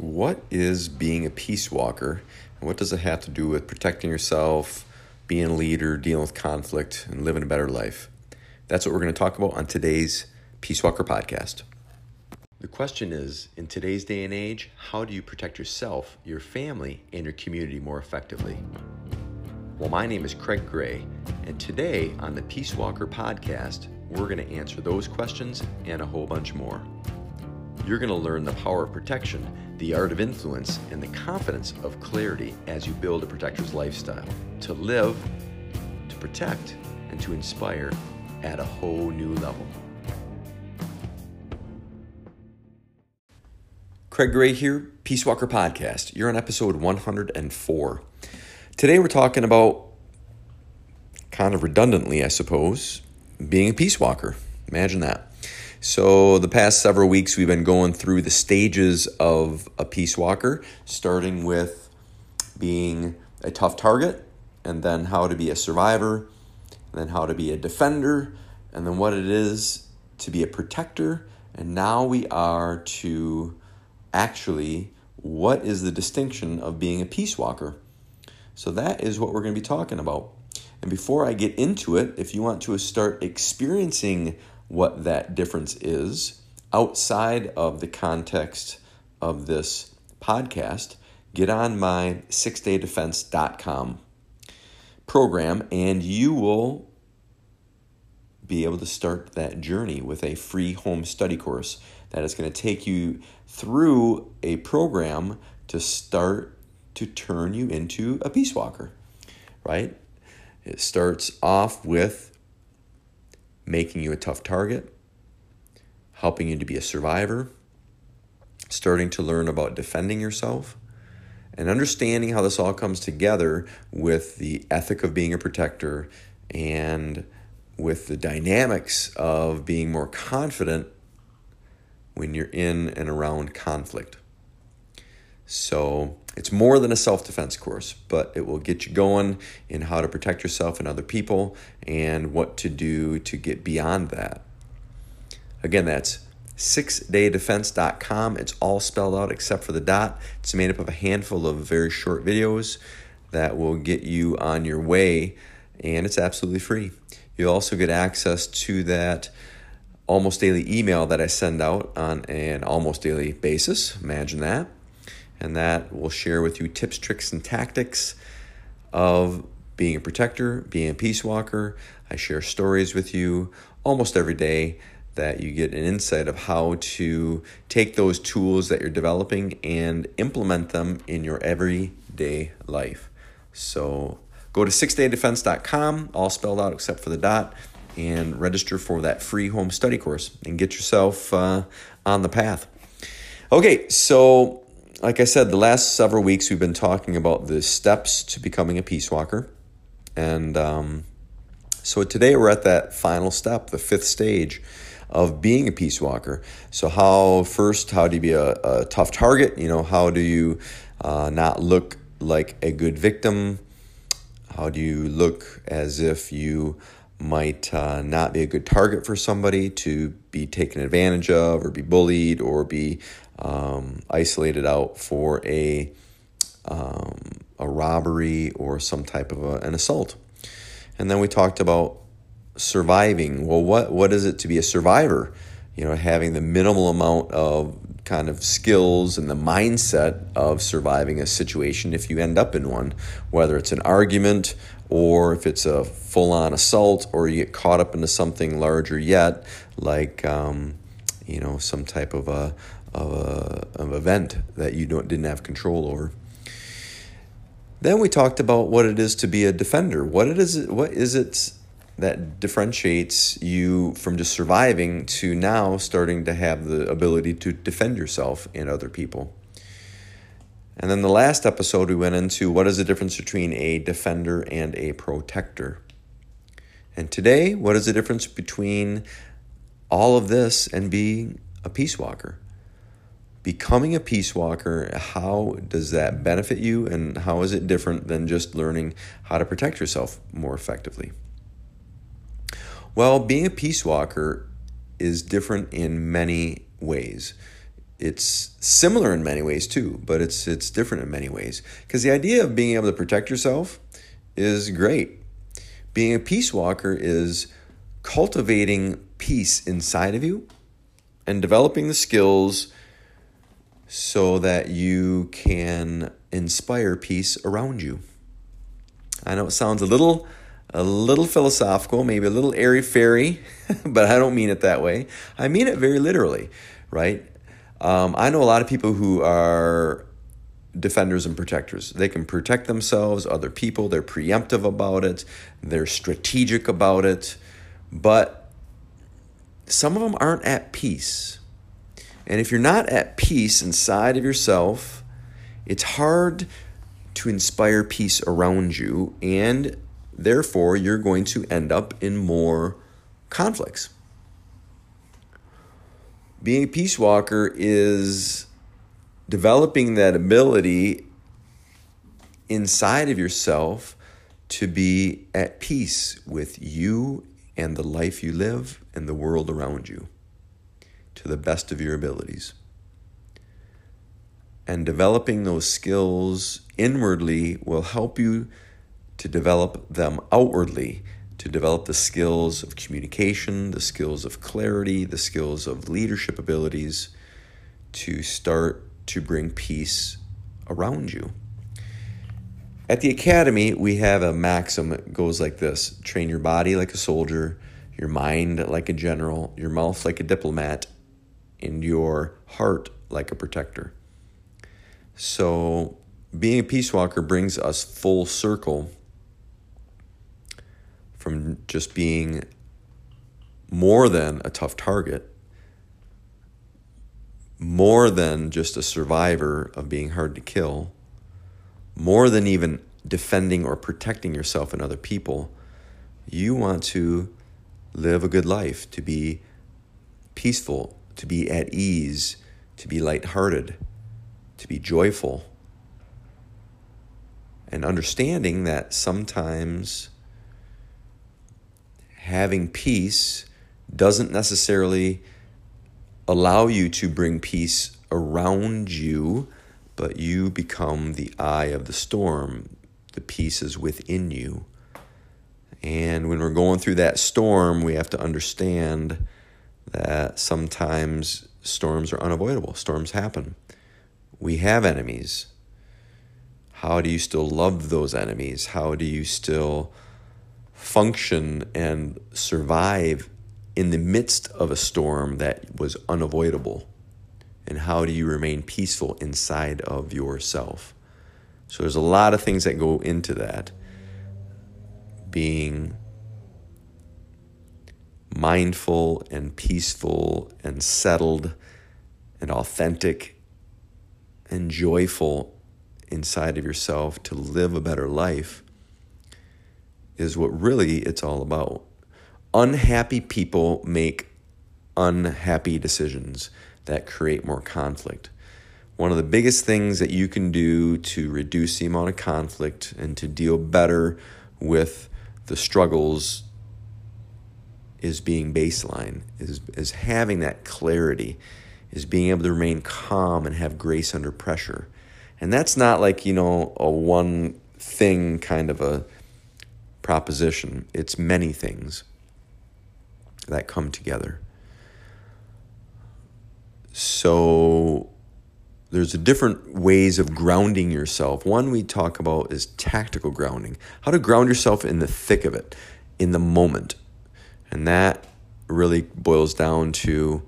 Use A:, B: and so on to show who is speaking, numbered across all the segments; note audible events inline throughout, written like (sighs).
A: What is being a peace walker? And what does it have to do with protecting yourself, being a leader, dealing with conflict, and living a better life? That's what we're going to talk about on today's Peace Walker podcast. The question is in today's day and age, how do you protect yourself, your family, and your community more effectively? Well, my name is Craig Gray, and today on the Peace Walker podcast, we're going to answer those questions and a whole bunch more. You're going to learn the power of protection, the art of influence, and the confidence of clarity as you build a protector's lifestyle to live, to protect, and to inspire at a whole new level. Craig Gray here, Peace Walker Podcast. You're on episode 104. Today we're talking about, kind of redundantly, I suppose, being a peace walker. Imagine that. So, the past several weeks, we've been going through the stages of a peace walker, starting with being a tough target, and then how to be a survivor, and then how to be a defender, and then what it is to be a protector. And now we are to actually what is the distinction of being a peace walker. So that is what we're going to be talking about. And before I get into it, if you want to start experiencing what that difference is outside of the context of this podcast, get on my sixdaydefense.com program and you will be able to start that journey with a free home study course that is going to take you through a program to start to turn you into a peace walker, right? It starts off with making you a tough target, helping you to be a survivor, starting to learn about defending yourself, and understanding how this all comes together with the ethic of being a protector and with the dynamics of being more confident when you're in and around conflict. So it's more than a self defense course, but it will get you going in how to protect yourself and other people and what to do to get beyond that. Again, that's sixdaydefense.com. It's all spelled out except for the dot. It's made up of a handful of very short videos that will get you on your way, and it's absolutely free. You'll also get access to that almost daily email that I send out on an almost daily basis. Imagine that and that will share with you tips, tricks, and tactics of being a protector, being a peace walker. I share stories with you almost every day that you get an insight of how to take those tools that you're developing and implement them in your everyday life. So go to sixdaydefense.com, all spelled out except for the dot, and register for that free home study course and get yourself uh, on the path. Okay, so like I said, the last several weeks we've been talking about the steps to becoming a peace walker. And um, so today we're at that final step, the fifth stage of being a peace walker. So, how first, how do you be a, a tough target? You know, how do you uh, not look like a good victim? How do you look as if you might uh, not be a good target for somebody to be taken advantage of or be bullied or be um, isolated out for a um, a robbery or some type of a, an assault. And then we talked about surviving. Well, what what is it to be a survivor? You know, having the minimal amount of kind of skills and the mindset of surviving a situation if you end up in one, whether it's an argument or if it's a full on assault or you get caught up into something larger yet, like, um, you know, some type of a, of a of event that you don't didn't have control over. Then we talked about what it is to be a defender. What it is what is it that differentiates you from just surviving to now starting to have the ability to defend yourself and other people. And then the last episode we went into what is the difference between a defender and a protector. And today, what is the difference between all of this and being a peace walker? Becoming a peace walker, how does that benefit you and how is it different than just learning how to protect yourself more effectively? Well, being a peace walker is different in many ways. it's similar in many ways too, but it's it's different in many ways. Because the idea of being able to protect yourself is great. Being a peace walker is cultivating peace inside of you and developing the skills so that you can inspire peace around you. I know it sounds a little a little philosophical, maybe a little airy fairy, (laughs) but I don't mean it that way. I mean it very literally, right? Um, I know a lot of people who are defenders and protectors. They can protect themselves, other people, they're preemptive about it, they're strategic about it, but some of them aren't at peace. And if you're not at peace inside of yourself, it's hard to inspire peace around you, and therefore, you're going to end up in more conflicts. Being a peace walker is developing that ability inside of yourself to be at peace with you and the life you live and the world around you to the best of your abilities. And developing those skills inwardly will help you to develop them outwardly to develop the skills of communication, the skills of clarity, the skills of leadership abilities to start to bring peace around you. At the academy, we have a maxim that goes like this train your body like a soldier, your mind like a general, your mouth like a diplomat, and your heart like a protector. So, being a peace walker brings us full circle from just being more than a tough target, more than just a survivor of being hard to kill, more than even defending or protecting yourself and other people. You want to live a good life, to be peaceful, to be at ease, to be lighthearted, to be joyful. And understanding that sometimes having peace doesn't necessarily allow you to bring peace around you, but you become the eye of the storm. The peace is within you. And when we're going through that storm, we have to understand that sometimes storms are unavoidable. Storms happen. We have enemies. How do you still love those enemies? How do you still function and survive in the midst of a storm that was unavoidable? And how do you remain peaceful inside of yourself? So there's a lot of things that go into that. Being mindful and peaceful and settled and authentic and joyful inside of yourself to live a better life is what really it's all about. Unhappy people make unhappy decisions that create more conflict. One of the biggest things that you can do to reduce the amount of conflict and to deal better with the struggles is being baseline, is, is having that clarity, is being able to remain calm and have grace under pressure. And that's not like, you know, a one thing kind of a proposition, it's many things that come together. So there's different ways of grounding yourself. One we talk about is tactical grounding. How to ground yourself in the thick of it, in the moment. And that really boils down to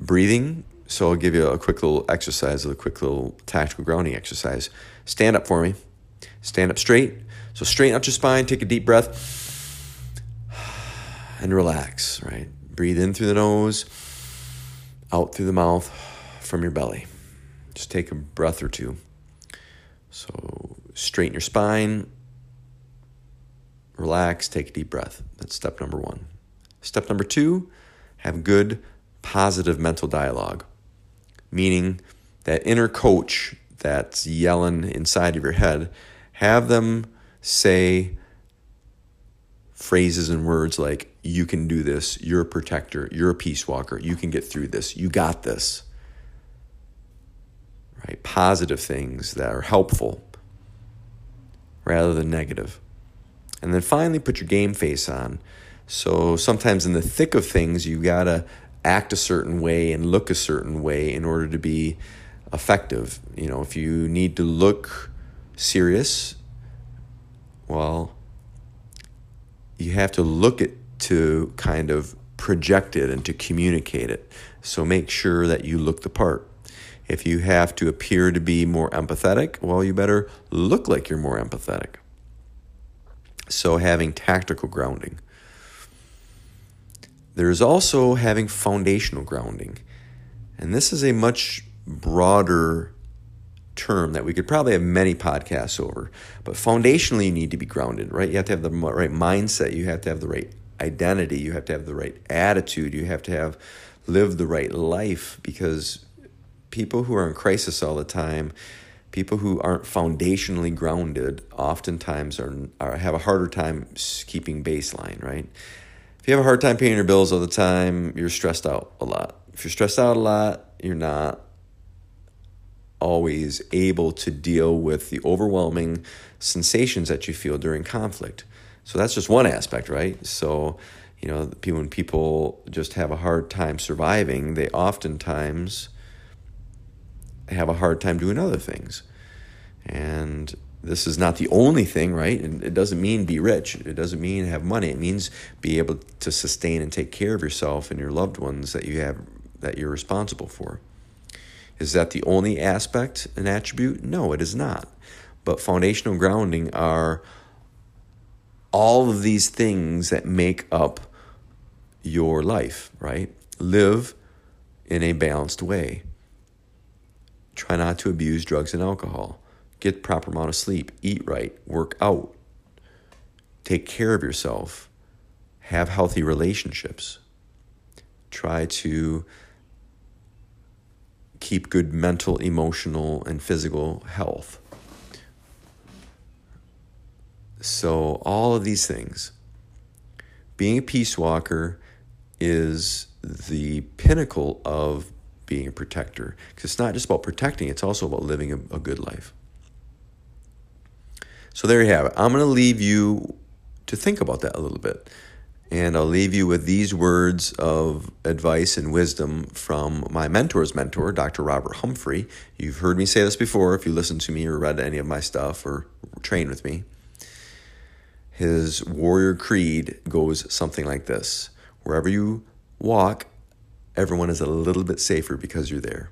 A: breathing. So I'll give you a quick little exercise, a quick little tactical grounding exercise. Stand up for me. Stand up straight. So straighten out your spine, take a deep breath, (sighs) and relax, right? Breathe in through the nose, out through the mouth, from your belly. Just take a breath or two. So straighten your spine, relax, take a deep breath. That's step number one. Step number two, have good, positive mental dialogue, meaning that inner coach that's yelling inside of your head, have them say phrases and words like, you can do this, you're a protector, you're a peace walker, you can get through this, you got this. Right? Positive things that are helpful rather than negative. And then finally, put your game face on. So sometimes in the thick of things, you got to act a certain way and look a certain way in order to be effective. You know, if you need to look serious, well, you have to look it to kind of project it and to communicate it. So make sure that you look the part. If you have to appear to be more empathetic, well, you better look like you're more empathetic. So having tactical grounding. There's also having foundational grounding. And this is a much broader term that we could probably have many podcasts over. But foundationally, you need to be grounded, right? You have to have the right mindset. You have to have the right identity. You have to have the right attitude. You have to have lived the right life because people who are in crisis all the time, people who aren't foundationally grounded, oftentimes are, are have a harder time keeping baseline, right? If you have a hard time paying your bills all the time, you're stressed out a lot. If you're stressed out a lot, you're not always able to deal with the overwhelming sensations that you feel during conflict. So that's just one aspect, right? So, you know, when people just have a hard time surviving, they oftentimes have a hard time doing other things. And this is not the only thing, right? And it doesn't mean be rich. It doesn't mean have money. It means be able to sustain and take care of yourself and your loved ones that you have that you're responsible for. Is that the only aspect, an attribute? No, it is not. But foundational grounding are all of these things that make up your life, right? Live in a balanced way. Try not to abuse drugs and alcohol. Get the proper amount of sleep. Eat right. Work out. Take care of yourself. Have healthy relationships. Try to keep good mental, emotional, and physical health. So, all of these things, being a peace walker is the pinnacle of being a protector. Because it's not just about protecting, it's also about living a, a good life. So, there you have it. I'm going to leave you to think about that a little bit. And I'll leave you with these words of advice and wisdom from my mentor's mentor, Dr. Robert Humphrey. You've heard me say this before if you listen to me or read any of my stuff or train with me. His warrior creed goes something like this Wherever you walk, everyone is a little bit safer because you're there.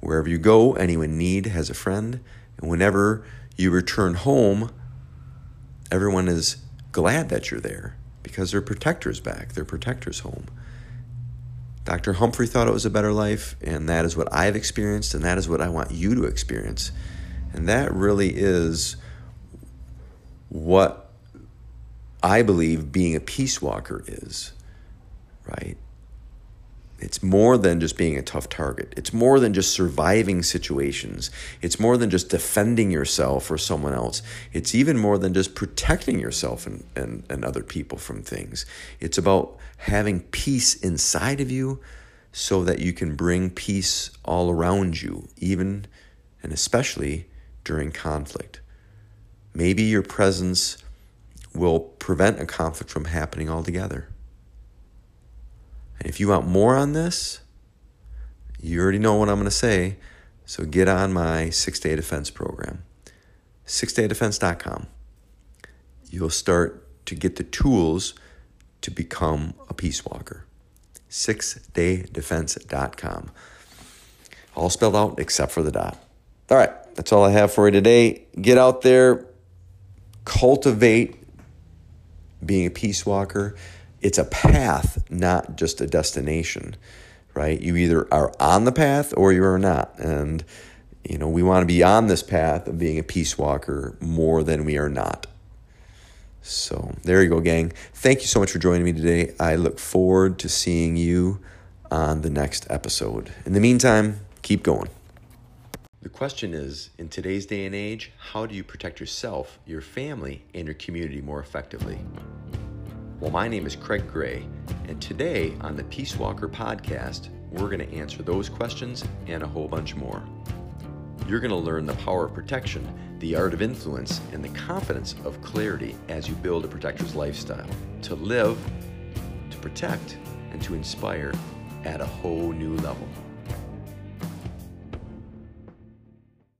A: Wherever you go, anyone in need has a friend. And whenever you return home, everyone is glad that you're there because their protector's back, their protector's home. Dr. Humphrey thought it was a better life, and that is what I've experienced, and that is what I want you to experience. And that really is what I believe being a peace walker is, right? It's more than just being a tough target. It's more than just surviving situations. It's more than just defending yourself or someone else. It's even more than just protecting yourself and, and, and other people from things. It's about having peace inside of you so that you can bring peace all around you, even and especially during conflict. Maybe your presence will prevent a conflict from happening altogether. And if you want more on this, you already know what I'm going to say. So get on my six day defense program, sixdaydefense.com. You'll start to get the tools to become a peace walker. Sixdaydefense.com. All spelled out except for the dot. All right, that's all I have for you today. Get out there, cultivate being a peace walker it's a path, not just a destination, right? You either are on the path or you are not. And, you know, we want to be on this path of being a peace walker more than we are not. So there you go, gang. Thank you so much for joining me today. I look forward to seeing you on the next episode. In the meantime, keep going. The question is in today's day and age, how do you protect yourself, your family, and your community more effectively? Well, my name is Craig Gray, and today on the Peace Walker podcast, we're going to answer those questions and a whole bunch more. You're going to learn the power of protection, the art of influence, and the confidence of clarity as you build a protector's lifestyle to live, to protect, and to inspire at a whole new level.